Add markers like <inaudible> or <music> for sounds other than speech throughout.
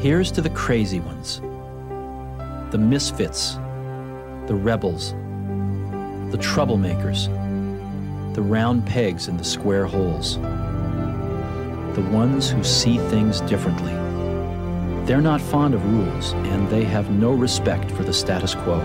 Here's to the crazy ones, the misfits, the rebels, the troublemakers, the round pegs in the square holes, the ones who see things differently. They're not fond of rules, and they have no respect for the status quo.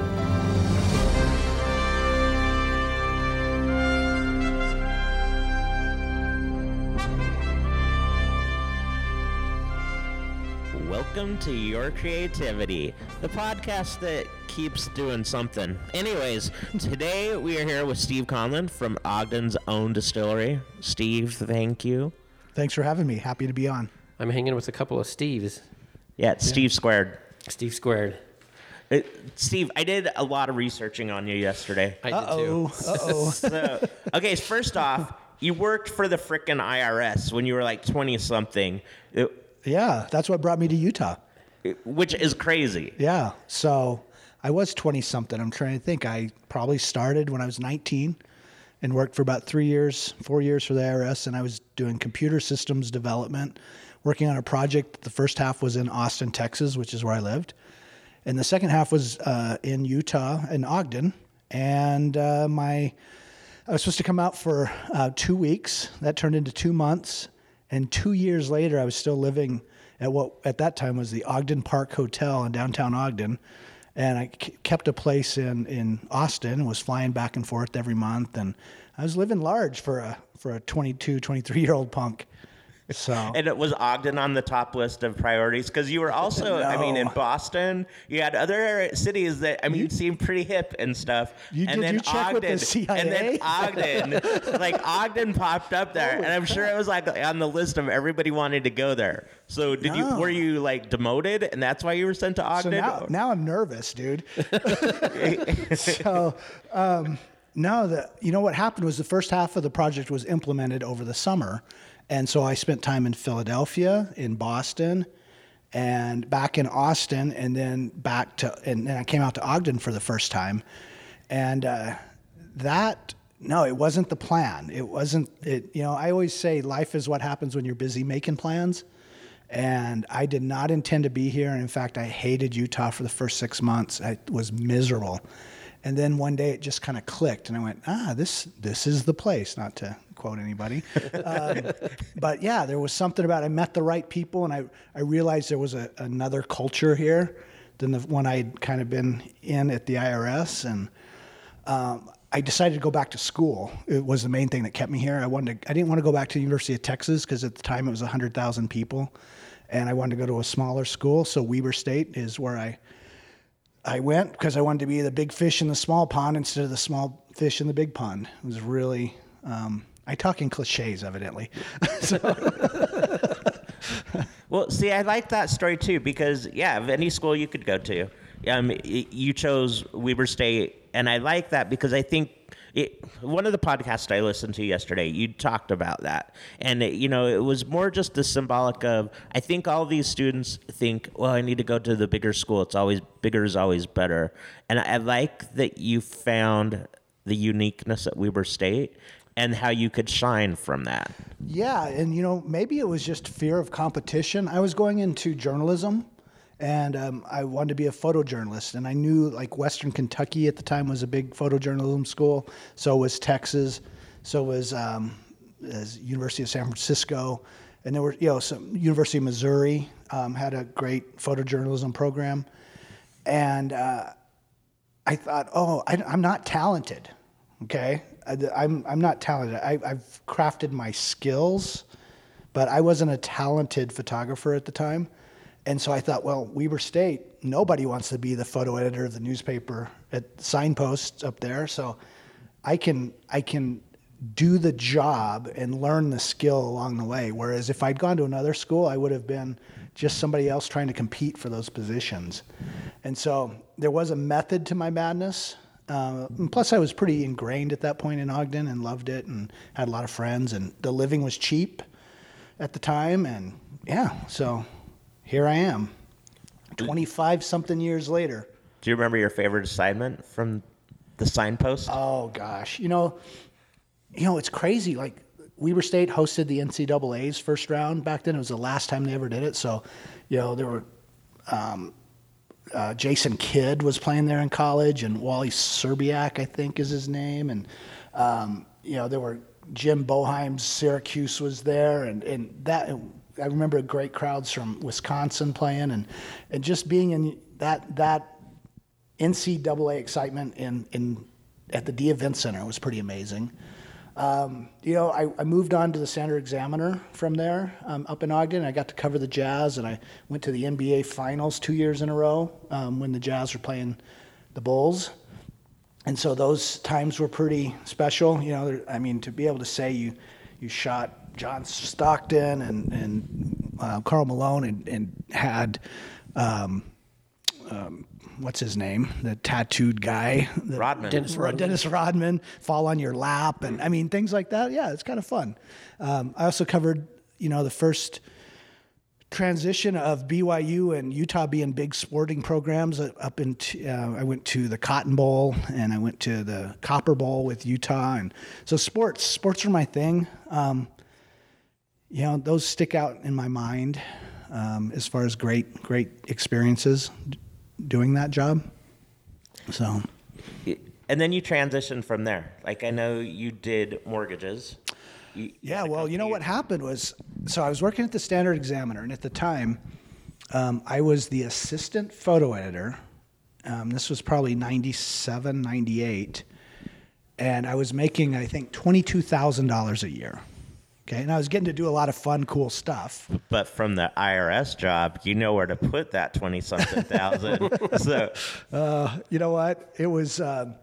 Welcome to Your Creativity, the podcast that keeps doing something. Anyways, today we are here with Steve Conlin from Ogden's own distillery. Steve, thank you. Thanks for having me. Happy to be on. I'm hanging with a couple of Steves. Yeah, it's Steve Squared. Steve squared. Uh, Steve, I did a lot of researching on you yesterday. I Uh did too. oh. Uh oh. <laughs> So, okay, first off, you worked for the frickin' IRS when you were like 20 something, yeah, that's what brought me to Utah. which is crazy. Yeah. So I was 20 something. I'm trying to think. I probably started when I was 19 and worked for about three years, four years for the IRS. And I was doing computer systems development, working on a project. The first half was in Austin, Texas, which is where I lived. And the second half was uh, in Utah, in Ogden. And uh, my I was supposed to come out for uh, two weeks. That turned into two months. And two years later, I was still living at what at that time was the Ogden Park Hotel in downtown Ogden. And I kept a place in, in Austin and was flying back and forth every month. And I was living large for a, for a 22, 23 year old punk. So <laughs> And it was Ogden on the top list of priorities because you were <laughs> also, I mean, in Boston, you had other cities that I mean you, seemed pretty hip and stuff. You- and did you check with the CIA? And then Ogden, <laughs> like Ogden popped up there, and I'm sure it was like on the list of everybody wanted to go there. So did you? Were you like demoted, and that's why you were sent to So Ogden? now, now I'm nervous, dude. so, um, no, the you know what happened was the first half of the project was implemented over the summer, and so I spent time in Philadelphia, in Boston, and back in Austin, and then back to, and then I came out to Ogden for the first time, and uh, that. No, it wasn't the plan. It wasn't it. You know, I always say life is what happens when you're busy making plans and I did not intend to be here. And in fact, I hated Utah for the first six months. I was miserable. And then one day it just kind of clicked, and I went, "Ah, this this is the place." Not to quote anybody, um, <laughs> but yeah, there was something about. I met the right people, and I I realized there was a, another culture here than the one I'd kind of been in at the IRS, and um, I decided to go back to school. It was the main thing that kept me here. I wanted to, I didn't want to go back to the University of Texas because at the time it was 100,000 people and I wanted to go to a smaller school. So Weber State is where I I went because I wanted to be the big fish in the small pond instead of the small fish in the big pond. It was really um, I talk in cliches evidently. <laughs> <laughs> Well, see, I like that story too because yeah, of any school you could go to, um, you chose Weber State, and I like that because I think it, one of the podcasts I listened to yesterday, you talked about that, and it, you know, it was more just the symbolic of I think all these students think, well, I need to go to the bigger school. It's always bigger is always better, and I like that you found the uniqueness at Weber State and how you could shine from that. Yeah, and you know, maybe it was just fear of competition. I was going into journalism, and um, I wanted to be a photojournalist, and I knew like Western Kentucky at the time was a big photojournalism school. So was Texas. So was um, University of San Francisco, and there were you know some University of Missouri um, had a great photojournalism program, and. Uh, I thought, oh, I, am not talented. Okay, I'm I'm not talented. I, I've crafted my skills, but I wasn't a talented photographer at the time, and so I thought, well, Weber State, nobody wants to be the photo editor of the newspaper at signposts up there, so I can I can do the job and learn the skill along the way. Whereas if I'd gone to another school, I would have been just somebody else trying to compete for those positions. And so there was a method to my madness. Uh, and plus, I was pretty ingrained at that point in Ogden and loved it and had a lot of friends, and the living was cheap at the time. And yeah, so here I am, 25 something years later. Do you remember your favorite assignment from the signpost? Oh gosh, you know, you know it's crazy. Like Weber State hosted the NCAA's first round back then. It was the last time they ever did it. So, you know, there were uh, Jason Kidd was playing there in college, and Wally Szczerbiak, I think, is his name. And um, you know, there were Jim Boeheim's Syracuse was there, and and that I remember great crowds from Wisconsin playing, and and just being in that that NCAA excitement in in at the Dee Event Center was pretty amazing. Um, you know, I, I, moved on to the Standard Examiner from there um, up in Ogden. I got to cover the Jazz, and I went to the NBA Finals two years in a row um, when the Jazz were playing the Bulls. And so those times were pretty special. You know, I mean, to be able to say you you shot John Stockton and and uh, Karl Malone and, and had um, um, what's his name, the tattooed guy, the, Rodman. Dennis Rodman. Dennis Rodman, fall on your lap, and I mean things like that. Yeah, it's kind of fun. Um, I also covered, you know, the first transition of BYU and Utah being big sporting programs up in. Uh, I went to the Cotton Bowl and I went to the Copper Bowl with Utah, and so sports, sports are my thing. Um, you know, those stick out in my mind um, as far as great, great experiences doing that job. So, and then you transitioned from there. Like I know you did mortgages. You, yeah, well, you know what happened was, so I was working at the Standard Examiner, and at the time, um, I was the assistant photo editor. Um, this was probably 97, 98. And I was making, I think, $22,000 a year. Okay, and I was getting to do a lot of fun, cool stuff. But from the IRS job, you know where to put that twenty something thousand. <laughs> so, uh, you know what? It was. Uh,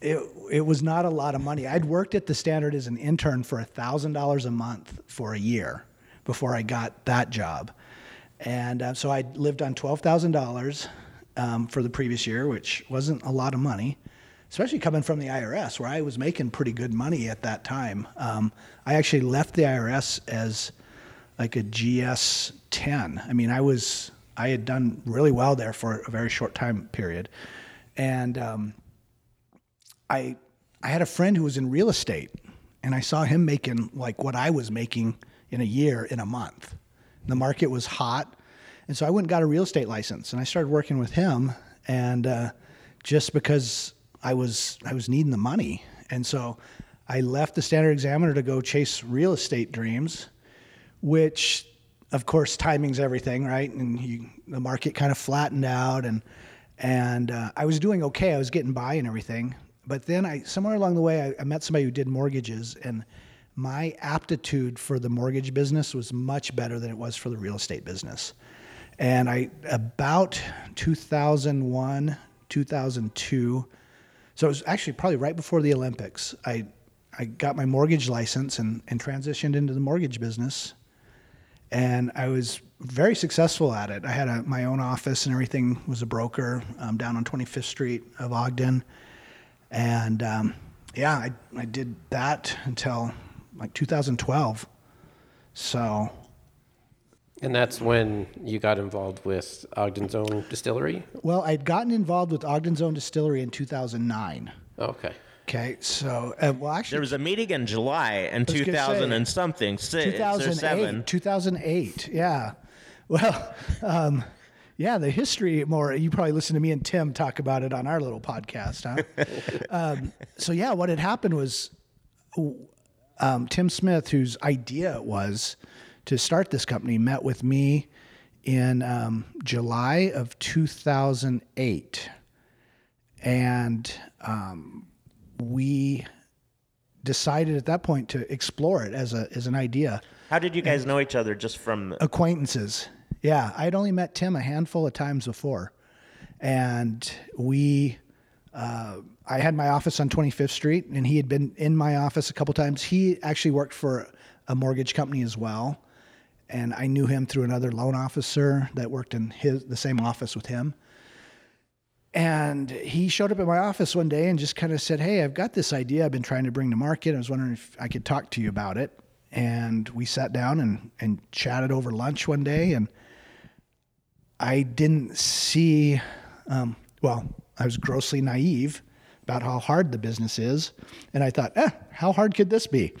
it, it was not a lot of money. I'd worked at the Standard as an intern for thousand dollars a month for a year before I got that job, and uh, so I lived on twelve thousand um, dollars for the previous year, which wasn't a lot of money especially coming from the IRS, where I was making pretty good money at that time. Um, I actually left the IRS as like a GS 10. I mean, I was I had done really well there for a very short time period, and um, I I had a friend who was in real estate, and I saw him making like what I was making in a year in a month. The market was hot, and so I went and got a real estate license, and I started working with him, and uh, just because I was I was needing the money, and so I left the Standard Examiner to go chase real estate dreams, which of course timing's everything, right? And you, the market kind of flattened out, and and uh, I was doing okay. I was getting by and everything, but then I somewhere along the way I, I met somebody who did mortgages, and my aptitude for the mortgage business was much better than it was for the real estate business. And I about 2001, 2002 so it was actually probably right before the Olympics. I I got my mortgage license and, and transitioned into the mortgage business. And I was very successful at it. I had a, my own office and everything, was a broker um, down on 25th Street of Ogden. And um, yeah, I, I did that until like 2012. So. And that's when you got involved with Ogden's own distillery? Well, I'd gotten involved with Ogden's own distillery in 2009. okay. Okay, so uh, well, actually, there was a meeting in July in 2000 say, and something, six or seven. 2008. 2008. Yeah. Well, <laughs> um, yeah, the history more. You probably listen to me and Tim talk about it on our little podcast, huh? <laughs> um, so yeah, what had happened was um, Tim Smith, whose idea it was to start this company, met with me in um, July of 2008, and um, we decided at that point to explore it as a as an idea. How did you guys know each other? Just from Acquaintances. Yeah, I'd only met Tim a handful of times before, and we. Uh, I had my office on 25th Street, and he had been in my office a couple times. He actually worked for a mortgage company as well, and I knew him through another loan officer that worked in his the same office with him. And he showed up at my office one day and just kind of said, Hey, I've got this idea I've been trying to bring to market. I was wondering if I could talk to you about it. And we sat down and, and chatted over lunch one day. And I didn't see, um, well, I was grossly naive about how hard the business is. And I thought, eh, how hard could this be?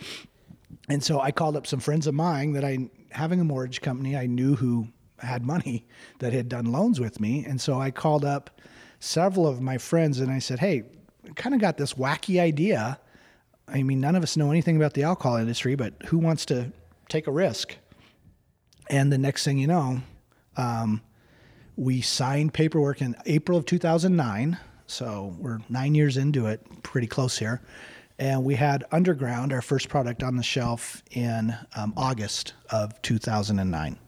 And so I called up some friends of mine that I, having a mortgage company, I knew who had money <laughs> that had done loans with me. And so I called up several of my friends and I said, Hey, kind of got this wacky idea. I mean, none of us know anything about the alcohol industry, but who wants to take a risk? And the next thing you know, um, we signed paperwork in April of 2009. So we're nine years into it, pretty close here. And we had Underground, our first product, on the shelf in um, August of 2009.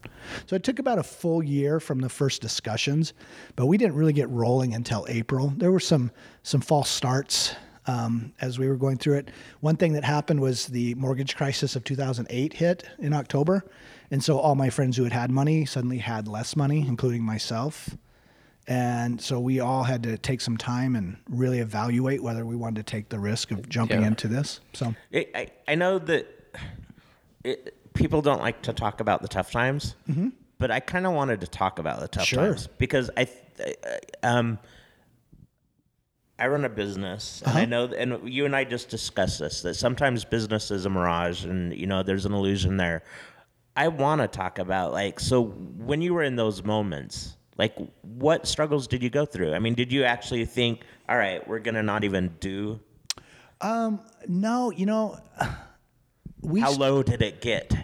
So it took about a full year from the first discussions, but we didn't really get rolling until April. There were some some false starts um, as we were going through it. One thing that happened was the mortgage crisis of 2008 hit in October, and so all my friends who had had money suddenly had less money, including myself. And so we all had to take some time and really evaluate whether we wanted to take the risk of jumping Yeah. into this. So I, I, I know that it, people don't like to talk about the tough times, but I kind of wanted to talk about the tough Mm-hmm. Sure. times because I, th- um, I run a business, and I Uh-huh. know, and you and I just discussed this that sometimes business is a mirage, and you know, there's an illusion there. I want to talk about like so when you were in those moments, like what struggles did you go through? I mean, did you actually think, all right, we're gonna not even do? Um, no, you know, <sighs> we How low did it get?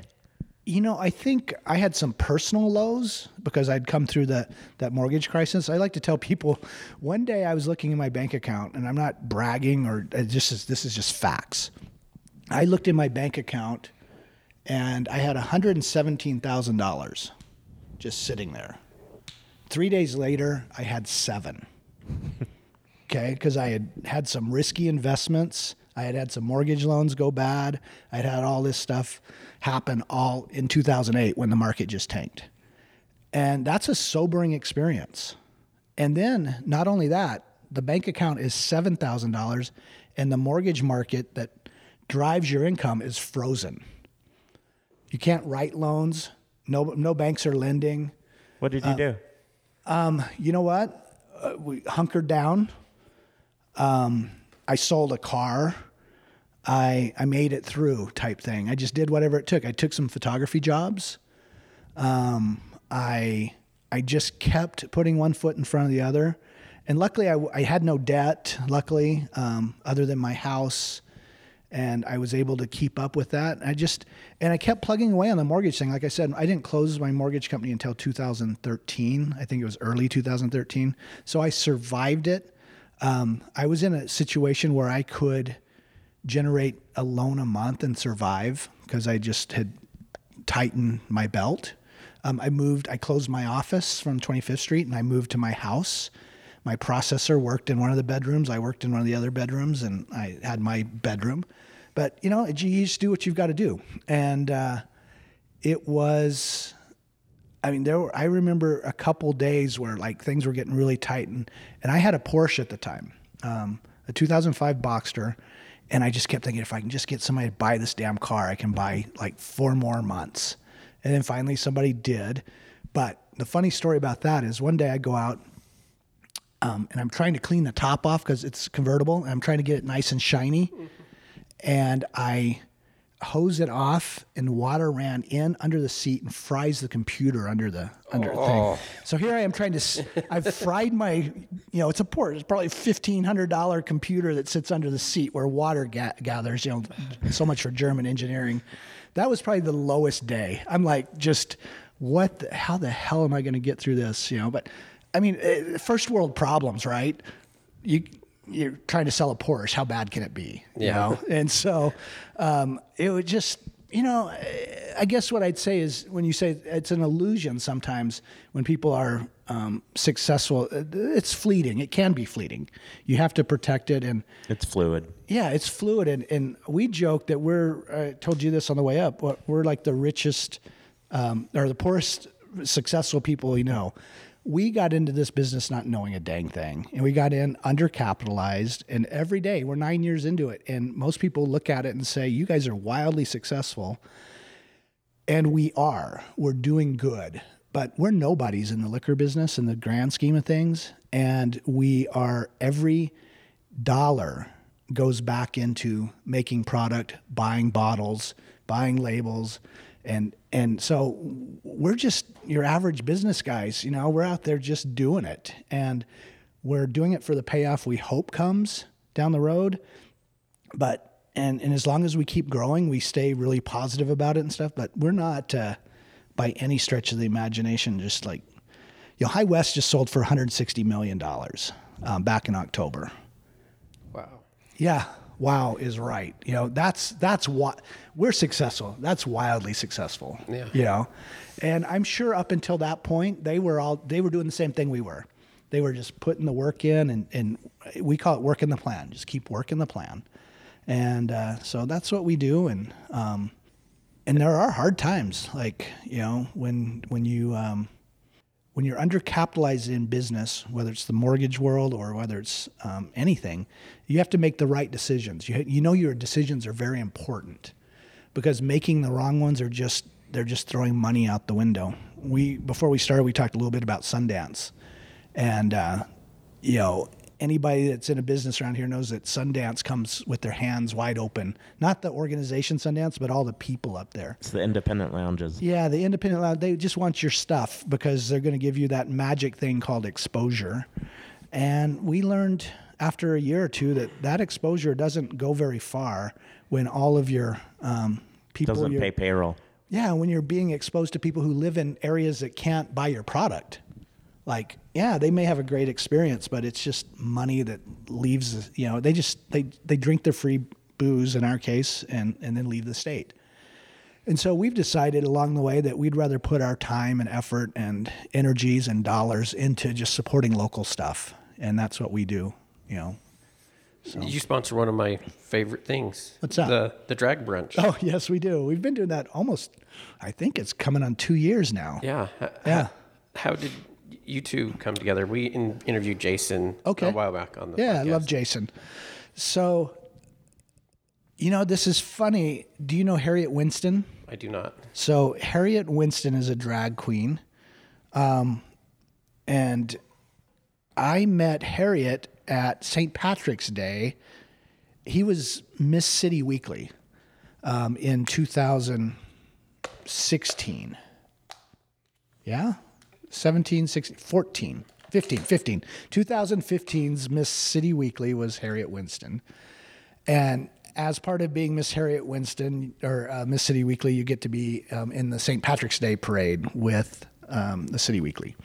You know, I think I had some personal lows because I'd come through that that mortgage crisis. I like to tell people, one day I was looking in my bank account, and I'm not bragging or uh, it just is, this is just facts. I looked in my bank account, and I had 117 thousand dollars just sitting there. Three days later, I had seven. <laughs> Okay, because I had had some risky investments. I had had some mortgage loans go bad. I had had all this stuff happen all in 2008 when the market just tanked. And that's a sobering experience. And then, not only that, the bank account is $7,000 and the mortgage market that drives your income is frozen. You can't write loans. No, no banks are lending. What did you Uh, do? You know what? Uh, we hunkered down. Um, I sold a car. I I made it through type thing. I just did whatever it took. I took some photography jobs. Um, I I just kept putting one foot in front of the other, and luckily I, I had no debt. Luckily, um, other than my house, and I was able to keep up with that. I just and I kept plugging away on the mortgage thing. Like I said, I didn't close my mortgage company until 2013. I think it was early 2013. So I survived it. Um, I was in a situation where I could generate a loan a month and survive because I just had tightened my belt. Um, I moved, I closed my office from 25th Street and I moved to my house. My processor worked in one of the bedrooms. I worked in one of the other bedrooms and I had my bedroom. But, you know, you just do what you've got to do. And uh, it was, I mean, there were, I remember a couple days where like things were getting really tight, and, and I had a Porsche at the time, um, a 2005 Boxster, and I just kept thinking if I can just get somebody to buy this damn car, I can buy like four more months, and then finally somebody did. But the funny story about that is one day I go out. Um, and I'm trying to clean the top off because it's convertible, and I'm trying to get it nice and shiny. And I hose it off and water ran in under the seat and fries the computer under the under the thing. So here I am trying to I've fried my you know it's a port it's probably a $1500 computer that sits under the seat where water ga- gathers you know so much for German engineering. That was probably the lowest day. I'm like just what the, how the hell am I going to get through this, you know, but I mean eh, first world problems, right? You you're trying to sell a Porsche. How bad can it be? You Yeah. know? <laughs> And so um, it would just, you know, I guess what I'd say is when you say it's an illusion sometimes when people are um, successful, it's fleeting. It can be fleeting. You have to protect it. And It's fluid. yeah, it's fluid. And, and we joke that we're, I told you this on the way up, we're like the richest um, or the poorest successful people you know. We got into this business not knowing a dang thing, and we got in undercapitalized. And every day, we're nine years into it, and most people look at it and say, "You guys are wildly successful," and we are. We're doing good, but we're nobodies in the liquor business in the grand scheme of things. And we are every dollar goes back into making product, buying bottles, buying labels, and and so we're just your average business guys. You know, we're out there just doing it, and we're doing it for the payoff we hope comes down the road. But and and as long as we keep growing, we stay really positive about it and stuff. But we're not uh, by any stretch of the imagination just like you know, High West just sold for 160 million dollars um, back in October. Wow. Yeah, wow is right. You know, that's that's what we're successful. That's wildly successful. Yeah. You know, and I'm sure up until that point they were all they were doing the same thing we were. They were just putting the work in, and and we call it working the plan. Just keep working the plan, and uh, so that's what we do. And um, and there are hard times, like you know when when you um, when you're undercapitalized in business, whether it's the mortgage world or whether it's um, anything, you have to make the right decisions. You, you know your decisions are very important because making the wrong ones are just they're just throwing money out the window. We before we started, we talked a little bit about Sundance, and uh, you know anybody that's in a business around here knows that Sundance comes with their hands wide open. Not the organization Sundance, but all the people up there. It's the independent lounges. Yeah, the independent lounge, they just want your stuff because they're going to give you that magic thing called exposure. And we learned after a year or two that that exposure doesn't go very far when all of your um, people Doesn't pay payroll. yeah, when you're being exposed to people who live in areas that can't buy your product. Like, yeah, they may have a great experience, but it's just money that leaves, you know, they just they they drink their free booze in our case and and then leave the state. And so we've decided along the way that we'd rather put our time and effort and energies and dollars into just supporting local stuff. And that's what we do, you know. so. You sponsor one of my favorite things. What's that? The the drag brunch. Oh, <laughs> yes, we do. We've been doing that almost I think it's coming on 2 years now. Yeah. Yeah. How, how did you two come together? We in, interviewed Jason Okay. a while back on the Yeah, I love Jason. So, you know, this is funny. Do you know Harriet Winston? I do not. So, Harriet Winston is a drag queen. Um, and I met Harriet at St. Patrick's Day. He was Miss City Weekly um, in 2016. Yeah? 17, 16, 14, 15, 15. 2015's Miss City Weekly was Harriet Winston. And as part of being Miss Harriet Winston or uh, Miss City Weekly, you get to be um, in the St. Patrick's Day parade with um, the City Weekly.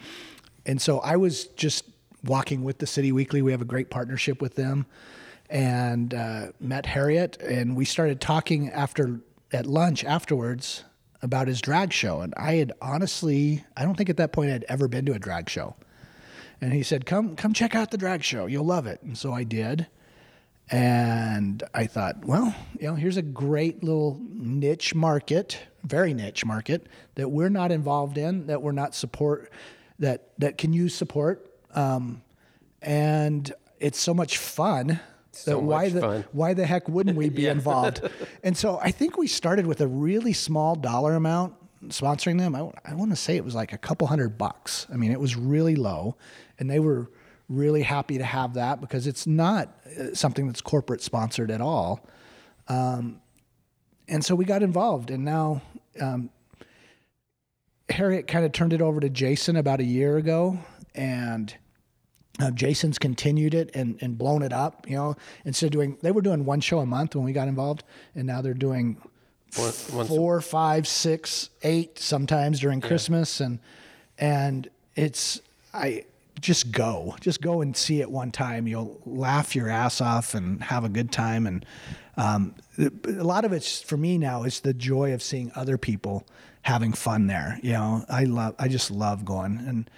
And so I was just walking with the City Weekly. We have a great partnership with them, and uh, met Harriet, and we started talking after at lunch afterwards about his drag show. And I had honestly, I don't think at that point I'd ever been to a drag show. And he said, "Come, come check out the drag show. You'll love it." And so I did. And I thought, well, you know, here's a great little niche market, very niche market that we're not involved in, that we're not support, that that can use support, um, and it's so much fun. So that why the fun. why the heck wouldn't we <laughs> be involved? <laughs> and so I think we started with a really small dollar amount sponsoring them. I, I want to say it was like a couple hundred bucks. I mean, it was really low, and they were really happy to have that because it's not uh, something that's corporate sponsored at all. Um, and so we got involved, and now um, Harriet kind of turned it over to Jason about a year ago, and uh, Jason's continued it and, and blown it up. You know, instead of doing, they were doing one show a month when we got involved, and now they're doing once- four, five, six, eight sometimes during Christmas, and and it's I just go, just go and see it one time. You'll laugh your ass off and have a good time, and um, a lot of it's for me now is the joy of seeing other people having fun there. You know, I love, I just love going, and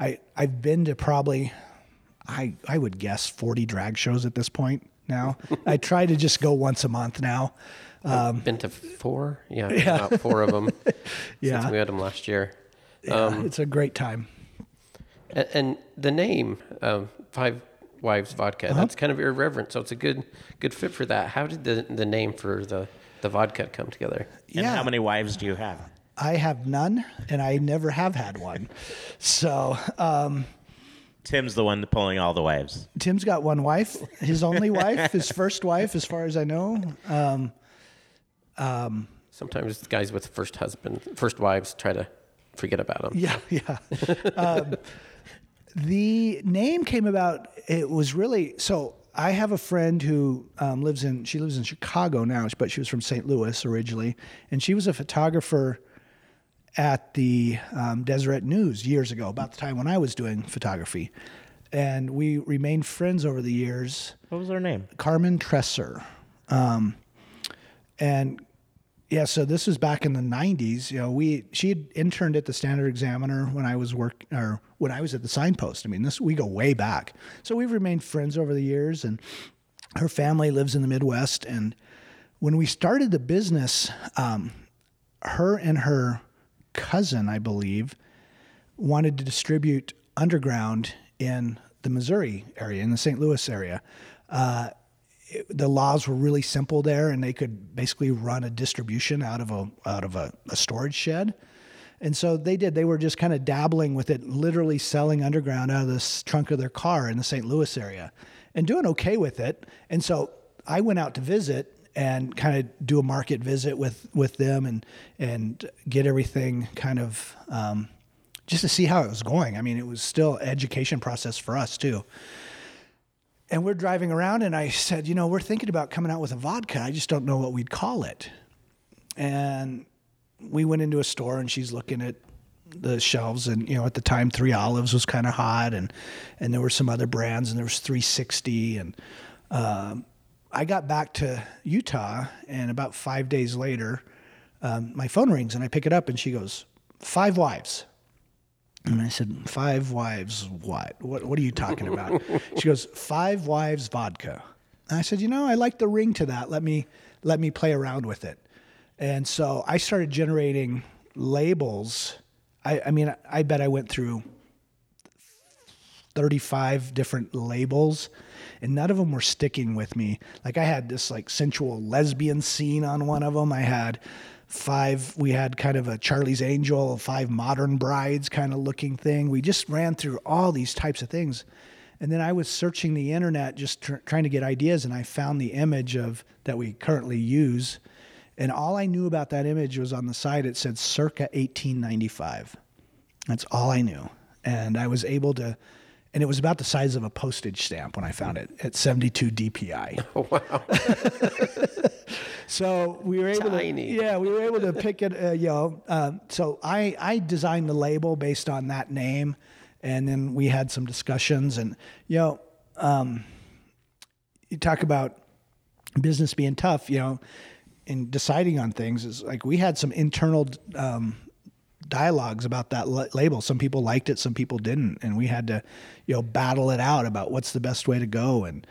I I've been to probably I I would guess 40 drag shows at this point now. I try to just go once a month now. Um, Been to four? Yeah, about four of them <laughs> Yeah. since we had them last year. Yeah, it's a great time. And, and the name, um, Five Wives Vodka, Uh-huh. that's kind of irreverent. So it's a good good fit for that. How did the, the name for the, the vodka come together? And Yeah. how many wives do you have? I have none, and I never have had one. So um, Tim's the one pulling all the wives. Tim's got one wife, his only wife, <laughs> his first wife, as far as I know. Um, Sometimes guys with first husband, first wives try to forget about them. Yeah, <laughs> yeah. um, the name came about. It was really so. I have a friend who um, lives in. She lives in Chicago now, but she was from St. Louis originally, and she was a photographer at the um, Deseret News years ago, about the time when I was doing photography, and we remained friends over the years. What was her name? Carmen Tresser. Um, and yeah, so this was back in the '90s. You know, we she had interned at the Standard Examiner when I was work or when I was at the Signpost. I mean, this we go way back. So we've remained friends over the years, and her family lives in the Midwest. And when we started the business, um, her and her cousin, I believe, wanted to distribute underground in the Missouri area, in the St. Louis area. Uh, it, the laws were really simple there, and they could basically run a distribution out of a out of a, a storage shed. And so they did. They were just kind of dabbling with it, literally selling underground out of the trunk of their car in the St. Louis area, and doing okay with it. And so I went out to visit and kind of do a market visit with with them and and get everything kind of um, just to see how it was going. I mean, it was still an education process for us too. And we're driving around, and I said, you know, we're thinking about coming out with a vodka. I just don't know what we'd call it. And we went into a store, and she's looking at the shelves, and you know, at the time, Three Olives was kind of hot, and and there were some other brands, and there was 360, and um, I got back to Utah, and about five days later, um, my phone rings, and I pick it up, and she goes, Five wives. And I said, Five wives, what? What, what are you talking about? <laughs> she goes, Five wives vodka. And I said, You know, I like the ring to that. Let me, let me play around with it. And so I started generating labels. I, I mean, I bet I went through 35 different labels and none of them were sticking with me. Like I had this like sensual lesbian scene on one of them. I had five we had kind of a charlie's angel five modern brides kind of looking thing. We just ran through all these types of things. And then i was searching the internet just tr- trying to get ideas and i found the image of that we currently use. And all i knew about that image was on the side it said circa 1895 that's all i knew. And i was able to and it was about the size of a postage stamp when i found it at 72 dpi <laughs> Oh, wow. so we were able Tiny. to, yeah, we were able to pick it, uh, you know. Um, so I, I designed the label based on that name, and then we had some discussions, and you know, um, you talk about business being tough, you know, in deciding on things is like we had some internal um, dialogues about that la- label. Some people liked it, some people didn't, and we had to, you know, battle it out about what's the best way to go and.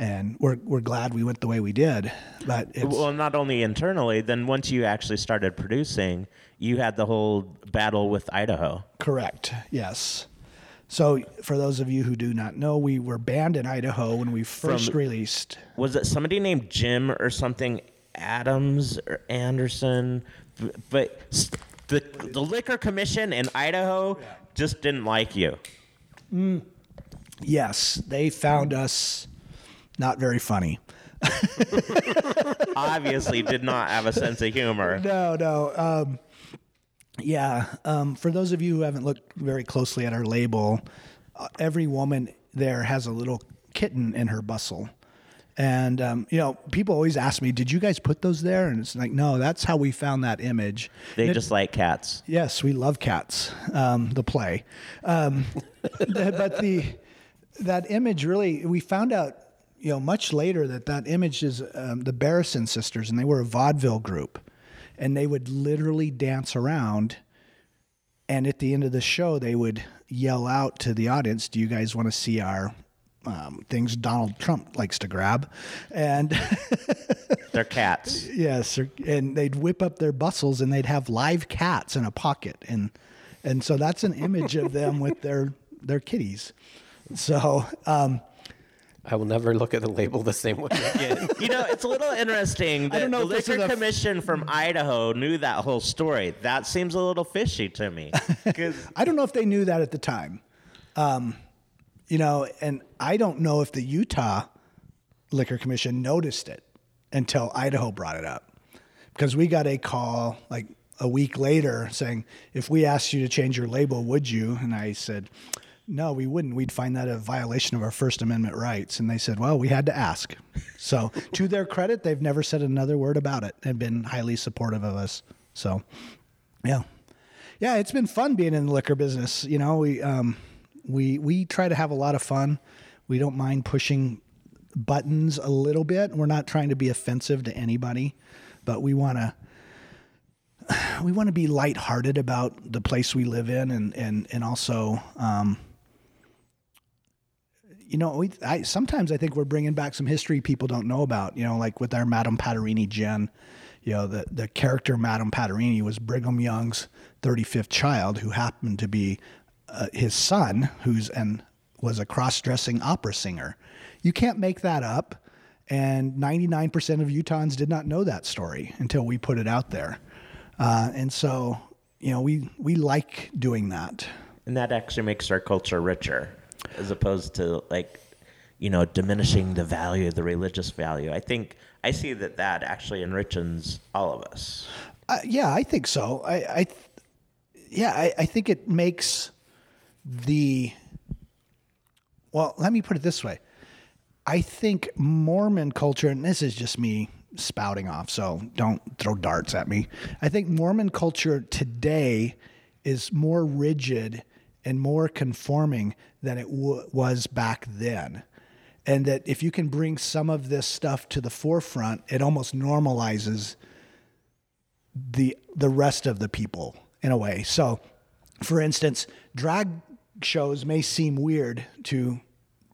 And we're, we're glad we went the way we did, but it's, Well, not only internally, then once you actually started producing, you had the whole battle with Idaho. Correct. Yes. So, for those of you who do not know, we were banned in Idaho when we first From- released. Was it somebody named Jim or something? Adams or Anderson? But the the liquor commission in Idaho just didn't like you. Yes, they found us not very funny. <laughs> Obviously, did not have a sense of humor. No, no. Um, yeah. Um, for those of you who haven't looked very closely at our label, uh, every woman there has a little kitten in her bustle. And um, you know, people always ask me, "Did you guys put those there?" And it's like, no, that's how we found that image. They it- just like cats. Yes, we love cats. Um, the play, um, <laughs> but the that image really we found out, you know, much later that that image is um, the Barrison sisters, and they were a vaudeville group, and they would literally dance around, and at the end of the show, they would yell out to the audience, "Do you guys want to see our?" Um, things Donald Trump likes to grab, and <laughs> They're cats. Yes, and they'd whip up their bustles and they'd have live cats in a pocket, and and so that's an image of them with <laughs> their their kitties. So um, I will never look at the label the same way again. You know, it's a little interesting that don't know the if this liquor is a- commission from Idaho knew that whole story. That seems a little fishy to me. <laughs> 'Cause I don't know if they knew that at the time, um, you know, and I don't know if the Utah Liquor Commission noticed it until Idaho brought it up. because we got a call like a week later saying, if we asked you to change your label, would you? And I said, no, we wouldn't. We'd find that a violation of our First Amendment rights. And they said, well, we had to ask. So, to their credit, they've never said another word about it and been highly supportive of us. So, yeah. Yeah, it's been fun being in the liquor business. You know, we um, we we try to have a lot of fun. We don't mind pushing buttons a little bit. We're not trying to be offensive to anybody, but we want to <sighs> we want to be lighthearted about the place we live in, and and and also, um, you know, we I sometimes I think we're bringing back some history people don't know about. You know, like with our Madame Pattirini gin. You know, the the character Madame Pattirini was Brigham Young's 35th child, who happened to be uh, his son, who's and was a cross-dressing opera singer. You can't make that up. And 99% of Utahns did not know that story until we put it out there. Uh, and so, you know, we, we like doing that. And that actually makes our culture richer as opposed to like, you know, diminishing the value, the religious value. I think I see that that actually enriches all of us. Uh, yeah, I think so. I, I yeah, I, I think it makes the, well, let me put it this way. I think Mormon culture, and this is just me spouting off, so don't throw darts at me. I think Mormon culture today is more rigid and more conforming than it w- was back then. And that if you can bring some of this stuff to the forefront, it almost normalizes the the rest of the people in a way. So, for instance, drag shows may seem weird to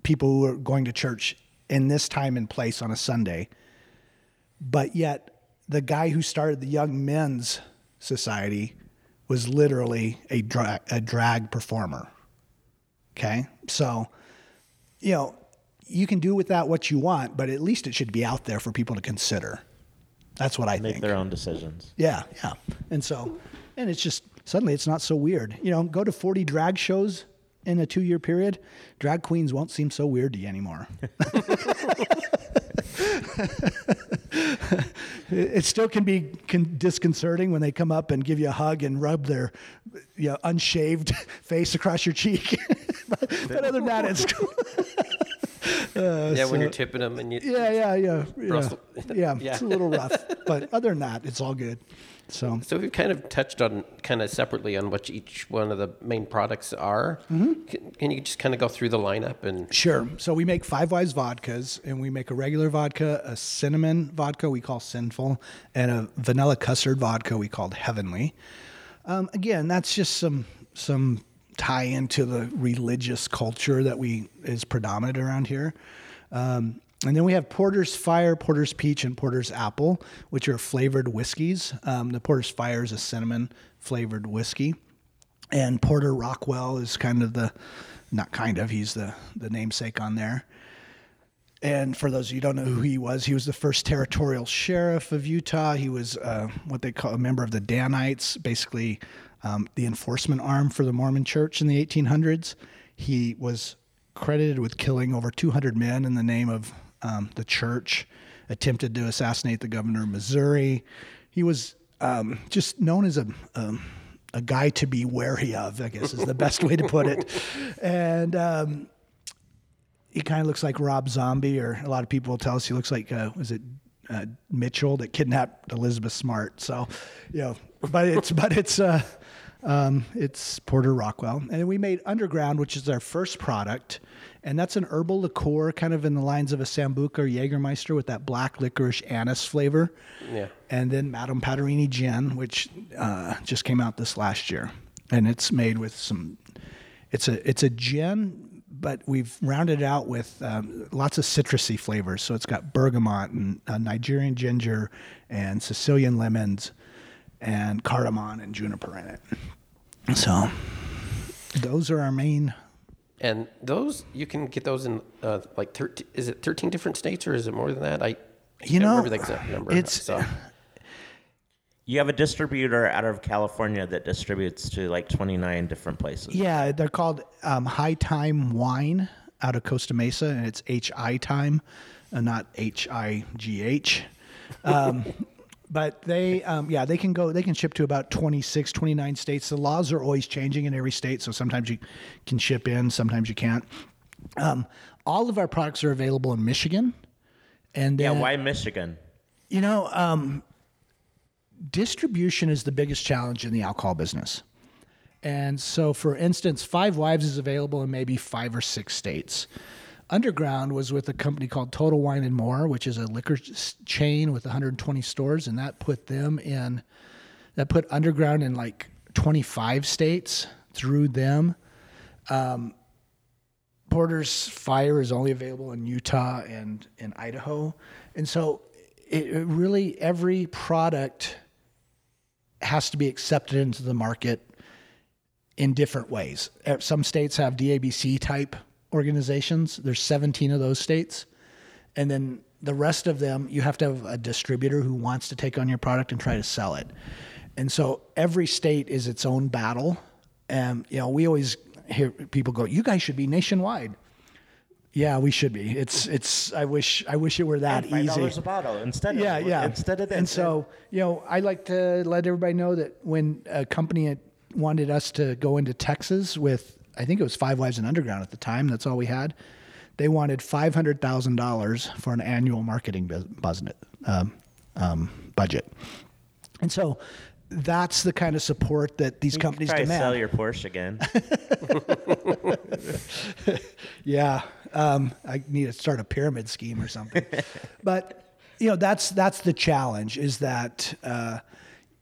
people who are going to church in this time and place on a Sunday. But yet, the guy who started the Young Men's Society was literally a drag, a drag performer. Okay? So, you know, you can do with that what you want, but at least it should be out there for people to consider. That's what I think Make think. their own decisions. Yeah, yeah. And so, and it's just suddenly it's not so weird. You know, go to 40 drag shows in a two year period, drag queens won't seem so weird to you anymore. <laughs> it still can be con- disconcerting when they come up and give you a hug and rub their you know, unshaved <laughs> face across your cheek. <laughs> but, but other than that, it's cool. Uh, yeah, when you're tipping them and you. Yeah, yeah, yeah. Yeah, yeah, Yeah. it's a little rough. But other than that, it's all good. So, So we've kind of touched on kind of separately on what each one of the main products are. Mm-hmm. Can, can you just kind of go through the lineup and Sure. So we make Five Wives vodkas, and we make a regular vodka, a cinnamon vodka we call Sinful, and a vanilla custard vodka we called Heavenly. Um, again, that's just some some tie into the religious culture that we is predominant around here. Um, and then we have Porter's Fire, Porter's Peach, and Porter's Apple, which are flavored whiskeys. Um, the Porter's Fire is a cinnamon flavored whiskey and Porter Rockwell is kind of the, not kind of, he's the the namesake on there. And for those of you who don't know who he was, he was the first territorial sheriff of Utah. He was uh, what they call a member of the Danites, basically um, the enforcement arm for the Mormon Church in the 1800s. He was credited with killing over 200 men in the name of um, the church. Attempted to assassinate the governor of Missouri. He was um, just known as a, a a guy to be wary of. I guess is the best way to put it. <laughs> And um, he kind of looks like Rob Zombie, or a lot of people will tell us he looks like uh, was it uh, Mitchell that kidnapped Elizabeth Smart. So, you know, but it's but it's uh, um, it's Porter Rockwell, and we made Underground, which is our first product, and that's an herbal liqueur, kind of in the lines of a Sambuca or Jägermeister with that black licorice anise flavor. Yeah. And then Madame Pattirini Gin, which uh, just came out this last year, and it's made with some. It's a it's a gin, but we've rounded it out with um, lots of citrusy flavors. So it's got bergamot and uh, Nigerian ginger and Sicilian lemons and cardamom and juniper in it. So those are our main. and those you can get those in uh, like 13 is it 13 different states or is it more than that? I You know, remember the exact number. it's- so, <laughs> You have a distributor out of California that distributes to like 29 different places. Yeah, they're called um, Hi Time Wine out of Costa Mesa, and it's H I Time, uh, not H I G H. Um, but they, um, yeah, they can go, they can ship to about 26, 29 states. The laws are always changing in every state. So sometimes you can ship in, sometimes you can't. Um, all of our products are available in Michigan. And Yeah, why Michigan? you know, um, distribution is the biggest challenge in the alcohol business. And so, for instance, Five Wives is available in maybe five or six states. Underground was with a company called Total Wine and More, which is a liquor chain with 120 stores, and that put them in, that put Underground in like 25 states through them. Um, Porter's Fire is only available in Utah and in Idaho, and so it, it really every product has to be accepted into the market in different ways. Uh, Some states have DABC type organizations. There's 17 of those states. And then the rest of them, you have to have a distributor who wants to take on your product and try to sell it. And so every state is its own battle. And, you know, we always hear people go, you guys should be nationwide. Yeah, we should be. It's, it's, I wish, I wish it were that Five easy dollars a bottle instead of yeah, yeah. instead of. And so, you know, I like to let everybody know that when a company wanted us to go into Texas with, I think it was Five Wives and Underground at the time. That's all we had. They wanted five hundred thousand dollars for an annual marketing budget, um, um, budget, and so that's the kind of support that these you companies demand. sell your Porsche again. <laughs> Yeah, um, I need to start a pyramid scheme or something. <laughs> but you know, that's that's the challenge is that uh,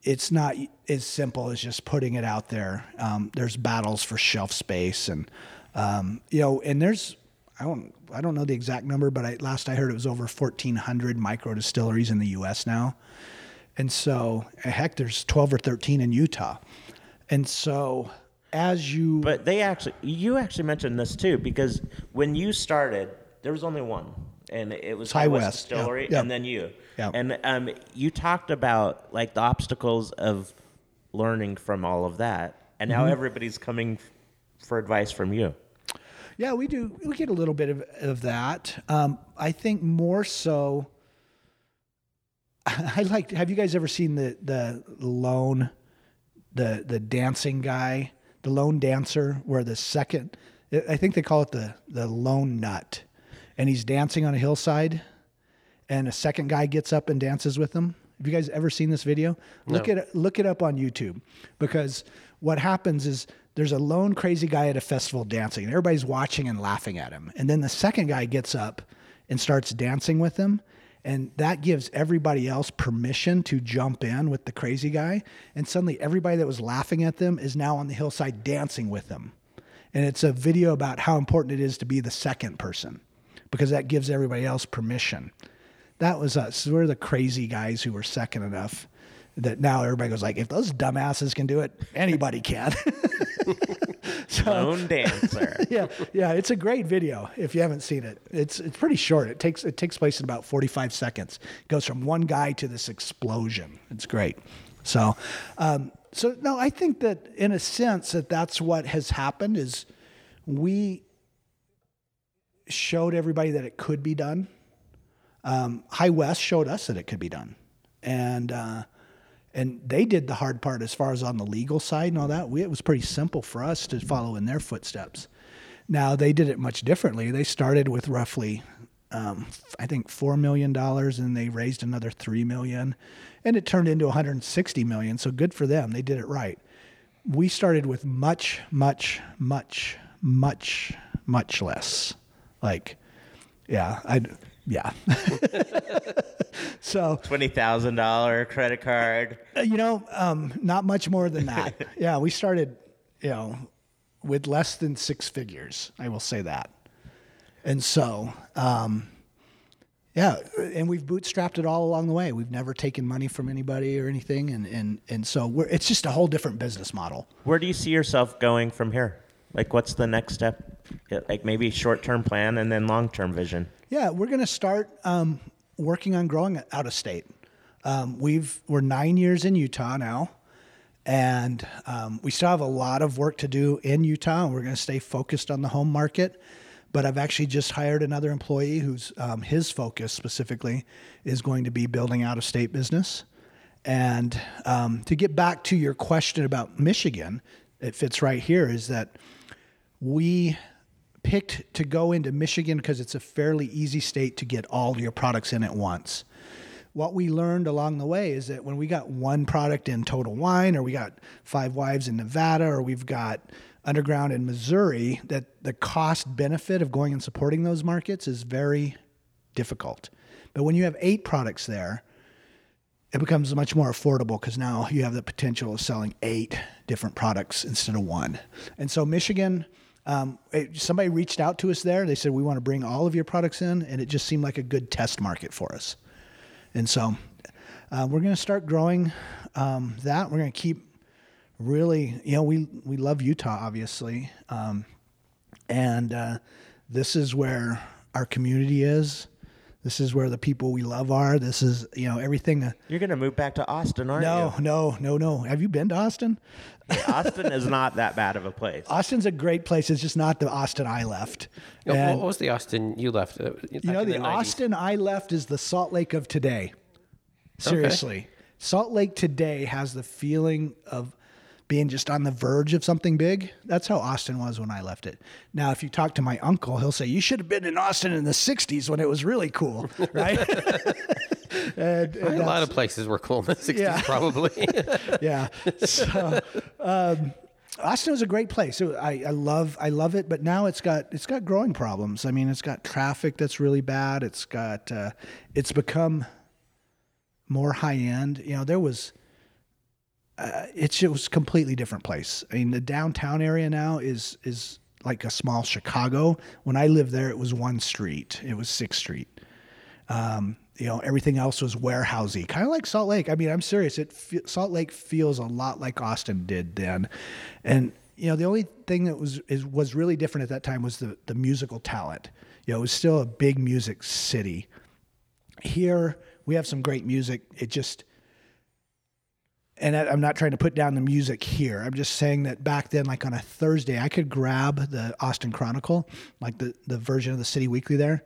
it's not as simple as just putting it out there. Um, there's battles for shelf space, and um, you know, and there's I don't I don't know the exact number, but I, last I heard it was over 1,400 micro distilleries in the U.S. now, and so heck, there's 12 or 13 in Utah, and so as you But they actually, you actually mentioned this too, because when you started, there was only one, and it was High West West, yeah, Distillery, yeah. and then you. Yeah. And um, you talked about like the obstacles of learning from all of that, and now Mm-hmm. everybody's coming f- for advice from you. Yeah, we do. We get a little bit of, of that. Um, I think more so. <laughs> I like. Have you guys ever seen the the lone, the the dancing guy, the lone dancer, where the second, I think they call it the the lone nut, and he's dancing on a hillside, and a second guy gets up and dances with them. Have you guys ever seen this video? Look No. it look it up on YouTube because what happens is there's a lone crazy guy at a festival dancing and everybody's watching and laughing at him. And then the second guy gets up and starts dancing with him and that gives everybody else permission to jump in with the crazy guy and suddenly everybody that was laughing at them is now on the hillside dancing with them. And it's a video about how important it is to be the second person because that gives everybody else permission. That was us. We're the crazy guys who were second enough that now everybody goes like, if those dumbasses can do it, anybody can. <laughs> Lone dancer. <laughs> yeah, yeah, it's a great video if you haven't seen it. It's it's pretty short. It takes it takes place in about 45 seconds. It goes from one guy to this explosion. It's great. So, um, so no, I think that in a sense that that's what has happened is we showed everybody that it could be done. Um, High West showed us that it could be done, and uh, and they did the hard part as far as on the legal side and all that. We, it was pretty simple for us to follow in their footsteps. Now they did it much differently. They started with roughly, um, I think, four million dollars, and they raised another three million, and it turned into 160 million. So good for them. They did it right. We started with much, much, much, much, much less. Like, yeah, I, yeah. so Twenty thousand dollar credit card. uh, you know, um, not much more than that. <laughs> yeah, we started, you know, with less than six figures. I will say that. And so, um, yeah, and we've bootstrapped it all along the way. We've never taken money from anybody or anything, and and and so we're it's just a whole different business model. Where do you see yourself going from here? Like, what's the next step? Like maybe short term plan and then long term vision. Yeah, we're going to start um, working on growing out of state. Um, we've we're nine years in Utah now, and um, we still have a lot of work to do in Utah. We're going to stay focused on the home market. But I've actually just hired another employee who's um, his focus specifically is going to be building out of state business. And um, to get back to your question about Michigan, it fits right here is that we picked to go into Michigan because it's a fairly easy state to get all your products in at once. What we learned along the way is that when we got one product in Total Wine, or we got Five Wives in Nevada, or we've got Underground in Missouri, that the cost benefit of going and supporting those markets is very difficult. But when you have eight products there, it becomes much more affordable because now you have the potential of selling eight different products instead of one. And so Michigan, um, it, somebody reached out to us there. They said we want to bring all of your products in, and it just seemed like a good test market for us. And so uh, we're going to start growing um, that. We're going to keep really, you know, we we love Utah, obviously, um, and uh, this is where our community is. This is where the people we love are. This is, you know, everything. uh, You're gonna move back to Austin, aren't No, you? No, no, no, no. Have you been to Austin? Austin is not that bad of a place. Austin's a great place. It's just not the Austin I left. And, what was the Austin you left? uh, you know, in the, Austin I left is the Salt Lake of today. Seriously. Salt Lake today has the feeling of being just on the verge of something big. That's how Austin was when I left it. Now, if you talk to my uncle, he'll say, You should have been in Austin in the 60s when it was really cool, <laughs> right? And, and A lot of places were cool in the 60s, Yeah. probably. <laughs> yeah. So, um, Austin was a great place. It- I, I love I love it, but now it's got it's got growing problems. I mean, it's got traffic that's really bad. It's got uh, it's become more high end. You know, there was uh, it's it was a completely different place. I mean, the downtown area now is is like a small Chicago. When I lived there, it was one street. It was Sixth Street. Um, you know, everything else was warehousey, kind of like Salt Lake. I mean, I'm serious. It fe- Salt Lake feels a lot like Austin did then, and you know, the only thing that was is, was really different at that time was the the musical talent. You know, it was still a big music city. Here, we have some great music. It just and I'm not trying to put down the music here. I'm just saying that back then, like on a Thursday, I could grab the Austin Chronicle, like the, the version of the City Weekly there,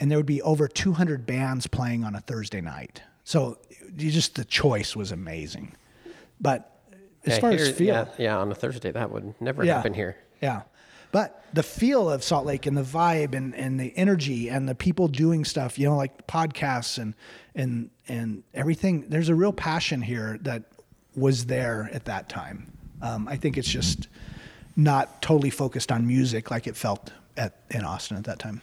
and there would be over 200 bands playing on a Thursday night. So you just the choice was amazing. But as Yeah, far here- as feel, yeah, yeah, on a Thursday, that would never yeah. happen here. Yeah. But the feel of Salt Lake and the vibe and, and the energy and the people doing stuff, you know, like podcasts and and and everything, there's a real passion here that was there at that time. Um, I think it's just not totally focused on music like it felt at in Austin at that time.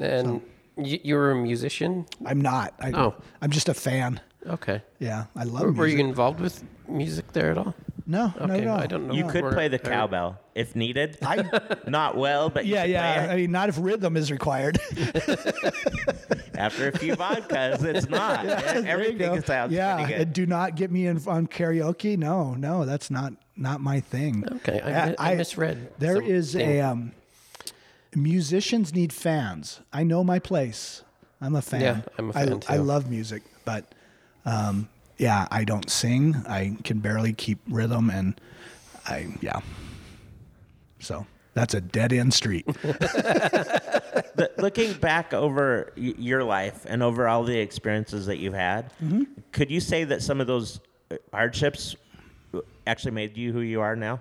And you, you were a musician? I'm not. I, Oh. I'm just a fan. Okay. Yeah, I love Were, music. were you involved with music there at all? no, not at all. I don't know. You could play the or- cowbell if needed. I, <laughs> <laughs> Not well, but yeah, could yeah. play I mean, not if rhythm is required. <laughs> After a few vodkas, it's not. There you Everything sounds yeah, pretty and good. do not get me in on karaoke. No, no, that's not not my thing. Okay, I, mi- I misread. There is something. a um, musicians need fans. I know my place. I'm a fan. Yeah, I'm a I- fan I, too. love music, but um, yeah, I don't sing. I can barely keep rhythm, and I yeah. So that's a dead end street. <laughs> But looking back over y- your life and over all the experiences that you've had, Mm-hmm. could you say that some of those uh, hardships actually made you who you are now?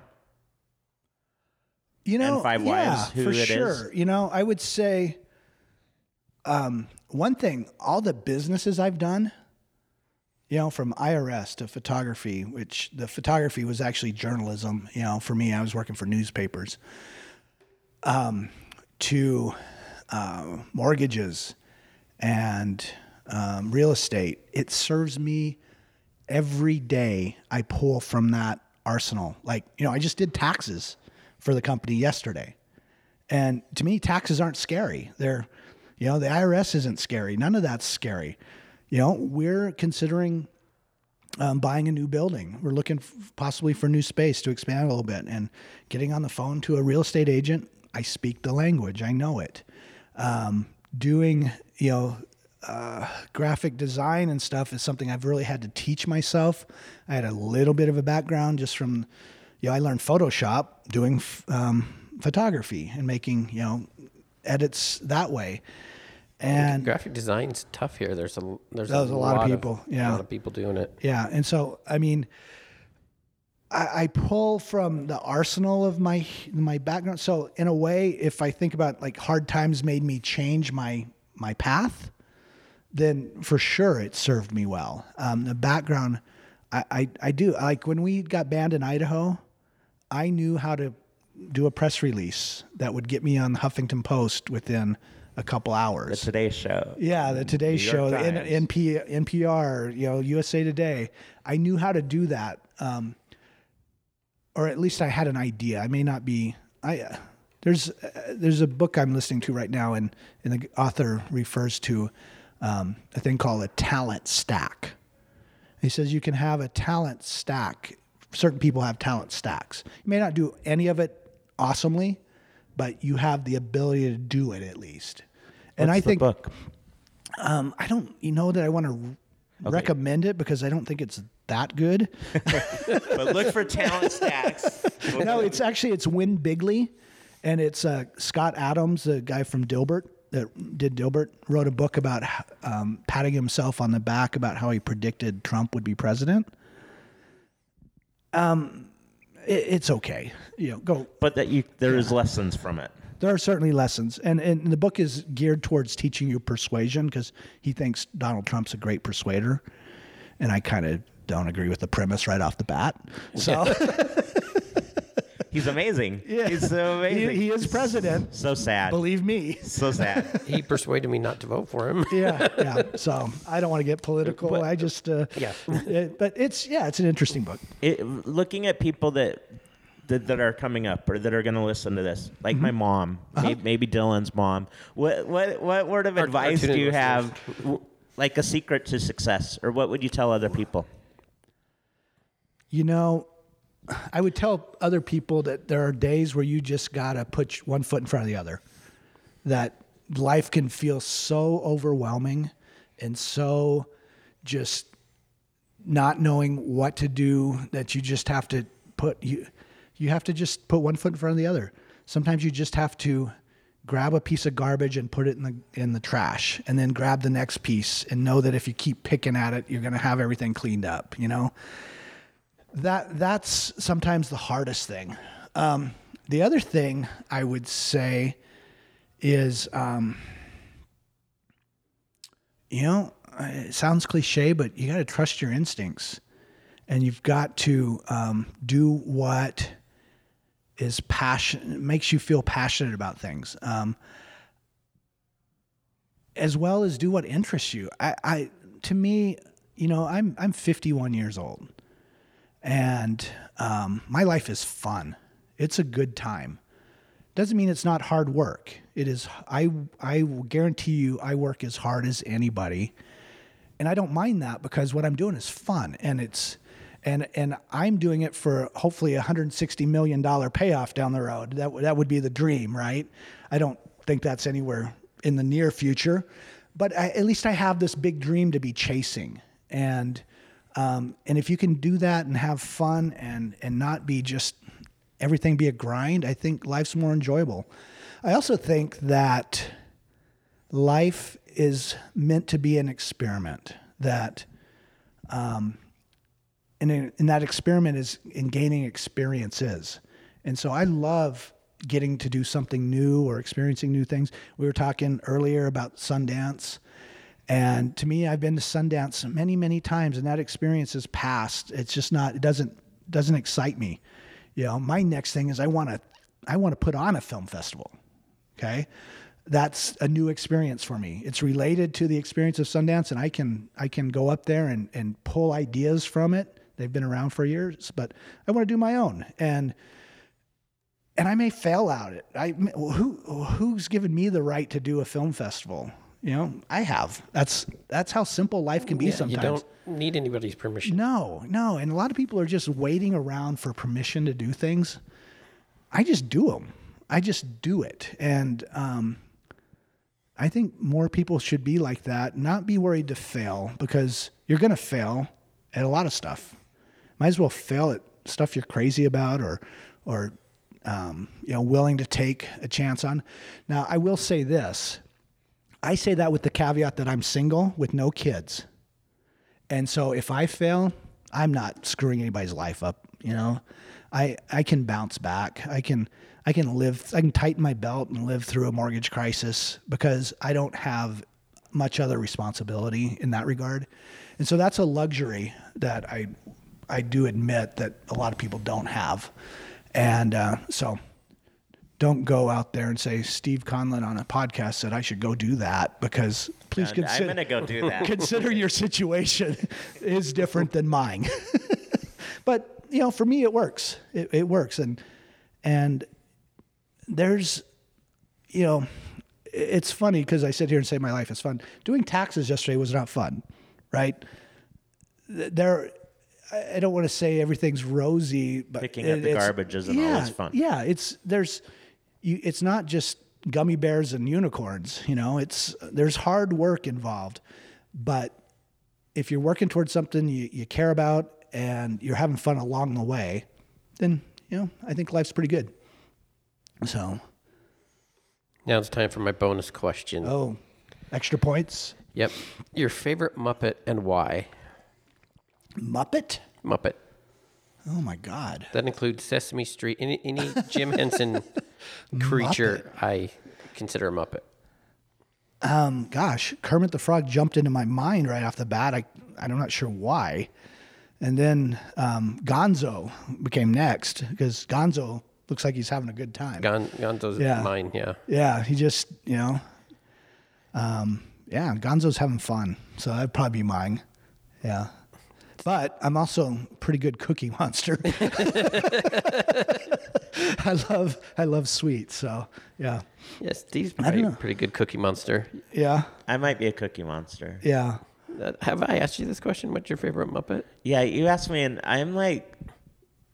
You know, And Five yeah, Wives, who for it is. sure. You know, I would say um, one thing: all the businesses I've done, you know, from IRS to photography, which the photography was actually journalism. You know, for me, I was working for newspapers. Um, to uh, mortgages and um, real estate, it serves me every day I pull from that arsenal. Like, you know, I just did taxes for the company yesterday. And to me, taxes aren't scary. They're, you know, the IRS isn't scary. None of that's scary. You know, we're considering um, buying a new building. We're looking f- possibly for new space to expand a little bit and getting on the phone to a real estate agent. I speak the language, I know it. Um, doing, you know, uh, graphic design and stuff is something I've really had to teach myself. I had a little bit of a background just from, you know, I learned Photoshop doing f- um, photography and making, you know, edits that way. And Graphic design's tough here. There's a there's There's a lot of people, yeah. a lot of people doing it. Yeah, and so I mean, I, I pull from the arsenal of my my background. So in a way, if I think about like hard times made me change my my path, then for sure it served me well. Um, the background, I, I I do like when we got banned in Idaho, I knew how to do a press release that would get me on the Huffington Post within a couple hours. The Today Show. Yeah, the Today New Show, the N- NP, NPR, you know, USA Today. I knew how to do that, um, or at least I had an idea. I may not be. I uh, there's uh, there's a book I'm listening to right now, and and the author refers to um, a thing called a talent stack. He says you can have a talent stack. Certain people have talent stacks. You may not do any of it awesomely, but you have the ability to do it at least. And What's I the think book. um, I don't, you know, that I want to recommend it because I don't think it's that good. <laughs> but look for talent stacks. <laughs> no, it's actually it's Win Bigly, and it's uh, Scott Adams, the guy from Dilbert that did Dilbert, wrote a book about um, patting himself on the back about how he predicted Trump would be president. Um, it, it's okay, you know, go. But that you there is lessons from it. there are certainly lessons, and and the book is geared towards teaching you persuasion because he thinks Donald Trump's a great persuader, and I kind of don't agree with the premise right off the bat. So <laughs> <laughs> He's amazing. Yeah. He's so amazing. he is president. so sad. Believe me. so sad. <laughs> He persuaded me not to vote for him. Yeah, yeah. <laughs> So I don't want to get political. I just, uh, Yeah. it- but it's yeah, it's an interesting book. it, looking at people that, that that are coming up or that are going to listen to this, like Mm-hmm. my mom, Uh-huh. maybe, maybe Dylan's mom. What what what word of Our- our advice do you listeners. have, w- like a secret to success, or what would you tell other people? You know, I would tell other people that there are days where you just gotta put one foot in front of the other. That life can feel so overwhelming and so just not knowing what to do that you just have to put you you have to just put one foot in front of the other. Sometimes you just have to grab a piece of garbage and put it in the in the trash and then grab the next piece and know that if you keep picking at it you're going to have everything cleaned up, you know? That that's sometimes the hardest thing. Um, the other thing I would say is um, you know, it sounds cliche, but you got to trust your instincts, and you've got to um, do what is passion makes you feel passionate about things, um, as well as do what interests you. I, I, to me, you know, I'm I'm 51 years old, and um, my life is fun. It's a good time doesn't mean it's not hard work. It is. I I will guarantee you, I work as hard as anybody, and I don't mind that because what I'm doing is fun, and it's, and and I'm doing it for hopefully a 160 million dollar payoff down the road. That that would be the dream, right? I don't think that's anywhere in the near future, but I, at least I have this big dream to be chasing, and um, and if you can do that and have fun and and not be just everything be a grind, I think life's more enjoyable. I also think that life is meant to be an experiment. That, um, and, in, and that experiment is in gaining experiences. And so I love getting to do something new or experiencing new things. We were talking earlier about Sundance. And to me, I've been to Sundance many, many times, and that experience is past. It's just not. It doesn't doesn't excite me. You know, my next thing is I want to I want to put on a film festival. Okay, that's a new experience for me. It's related to the experience of Sundance, and I can I can go up there and and pull ideas from it. They've been around for years, but I want to do my own and and I may fail at it. I who who's given me the right to do a film festival? You know, I have. That's that's how simple life can be Yeah, sometimes. you don't need anybody's permission. No, no, and a lot of people are just waiting around for permission to do things. I just do them. I just do it, and um, I think more people should be like that. Not be worried to fail because you're going to fail at a lot of stuff. Might as well fail at stuff you're crazy about or or um, you know willing to take a chance on. Now, I will say this: I say that with the caveat that I'm single with no kids. And so if I fail, I'm not screwing anybody's life up, you know. I I can bounce back. I can I can live I can tighten my belt and live through a mortgage crisis because I don't have much other responsibility in that regard. And so that's a luxury that I I do admit that a lot of people don't have. And uh, so don't go out there and say Steve Conlin on a podcast said I should go do that because please consider. I'm gonna go do that. <laughs> consider your situation is different than mine. <laughs> but you know, for me, it works. It, it works, and and there's, you know, it's funny because I sit here and say my life is fun. Doing taxes yesterday was not fun, right? There, I I don't want to say everything's rosy, but Picking up the garbage isn't yeah, always fun. Yeah, it's there's, you, it's not just gummy bears and unicorns. You know, it's there's hard work involved, but if you're working towards something you, you care about and you're having fun along the way, then you know I think life's pretty good. So, Now it's time for my bonus question. oh, extra points. Yep. Your favorite Muppet and why? Muppet. Muppet. Oh my God. That includes Sesame Street. Any, any Jim Henson <laughs> creature I consider a Muppet. Um, gosh, Kermit the Frog jumped into my mind right off the bat. I, I'm not sure why. And then um, Gonzo became next because Gonzo looks like he's having a good time. Gon, Gonzo's Yeah. mine, yeah. Yeah, he just, you know, um, yeah, Gonzo's having fun. So that'd probably be mine. Yeah. But I'm also a pretty good cookie monster. <laughs> I love I love sweets, so yeah. Yes, Steve's don't probably a pretty good cookie monster. Yeah. I might be a cookie monster. Yeah. Uh, have I asked you this question? What's your favorite Muppet? Yeah, you asked me, and I'm like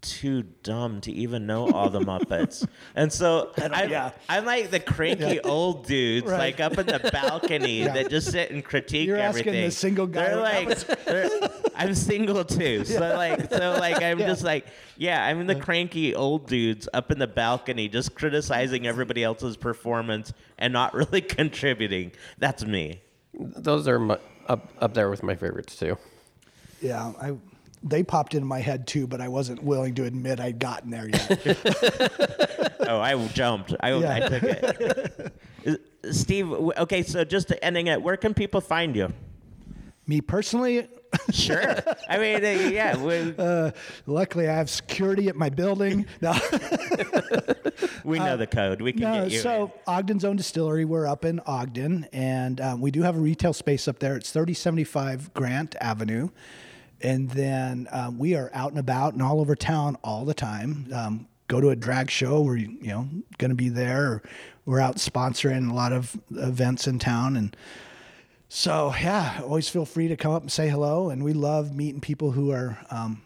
too dumb to even know all the Muppets. <laughs> and so I'm, yeah. I'm like the cranky old dudes, Right. like up in the balcony <laughs> that just sit and critique You're asking everything. the single guy They're like, <laughs> they're, I'm single too, so like, so like, I'm just like, yeah, I'm the cranky old dudes up in the balcony, just criticizing everybody else's performance and not really contributing. That's me. Those are mu- up, up there with my favorites, too. Yeah. I they popped into my head too, but I wasn't willing to admit I'd gotten there yet. <laughs> Oh, I jumped. I, Yeah. I took it. Uh, <laughs> Steve, okay, so just ending it, where can people find you? Me personally, Sure. I mean, uh, yeah. <laughs> We, uh, luckily I have security at my building. No. we know the code. We can uh, No, get you. so Ogden's own distillery. We're up in Ogden, and um, we do have a retail space up there. It's thirty seventy five Grant Avenue, and then um, we are out and about and all over town all the time. Um, go to a drag show, we're you know going to be there. We're out sponsoring a lot of events in town, and so yeah, always feel free to come up and say hello. And we love meeting people who are. Um,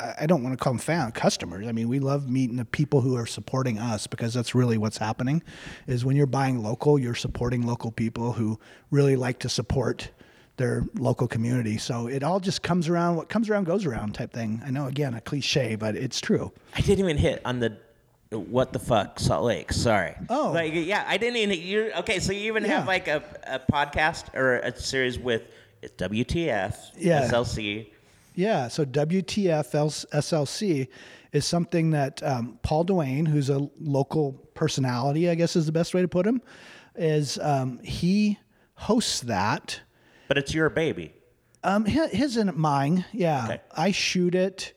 I I don't want to call them fan customers. I mean, we love meeting the people who are supporting us because that's really what's happening. Is when you're buying local, you're supporting local people who really like to support their local community. So it all just comes around. What comes around goes around type thing. I know again a cliche, but it's true. I didn't even hit on the what the fuck Salt Lake. Sorry. Oh. like yeah, I didn't even. You okay? So you even have like a, a podcast or a series with it's WTF, Yeah. SLC. Yeah, so WTF SLC is something that um, Paul Duane, who's a local personality, I guess is the best way to put him, is um, he hosts that. But it's your baby. Um, hi- his and mine, yeah. Okay. I shoot it,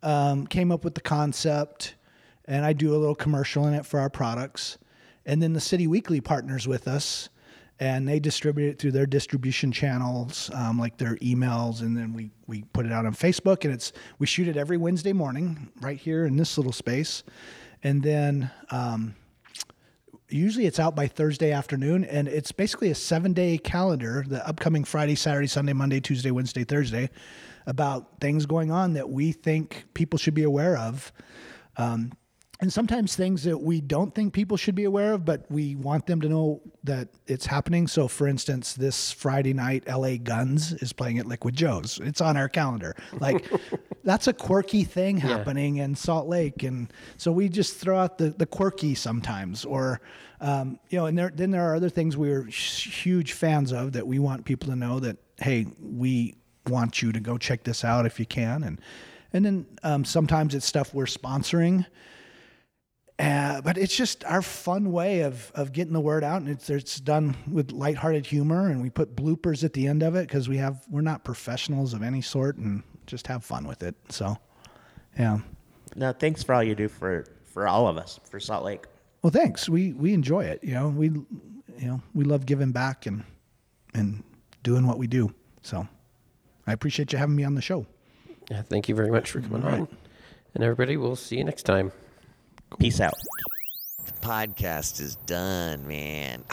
um, came up with the concept, and I do a little commercial in it for our products. And then the City Weekly partners with us, and they distribute it through their distribution channels, um, like their emails, and then we we put it out on Facebook, and it's we shoot it every Wednesday morning right here in this little space, and then. Um, usually it's out by Thursday afternoon, and it's basically a seven day calendar, the upcoming Friday, Saturday, Sunday, Monday, Tuesday, Wednesday, Thursday, about things going on that we think people should be aware of. Um, and sometimes things that we don't think people should be aware of, but we want them to know that it's happening. So, for instance, this Friday night, LA Guns is playing at Liquid Joe's. It's on our calendar. Like, <laughs> that's a quirky thing happening in Salt Lake, and so we just throw out the the quirky sometimes, or um, you know, and there then there are other things we're huge fans of that we want people to know that hey, we want you to go check this out if you can, and and then um, sometimes it's stuff we're sponsoring. Uh, but it's just our fun way of, of getting the word out, and it's it's done with lighthearted humor, and we put bloopers at the end of it because we have we're not professionals of any sort, and just have fun with it. So, yeah. No, thanks for all you do for for all of us for Salt Lake. Well, thanks. We we enjoy it. You know, we you know we love giving back and and doing what we do. So, I appreciate you having me on the show. Yeah, thank you very much for coming on. And everybody, we'll see you next time. Peace out. The podcast is done, man. <laughs>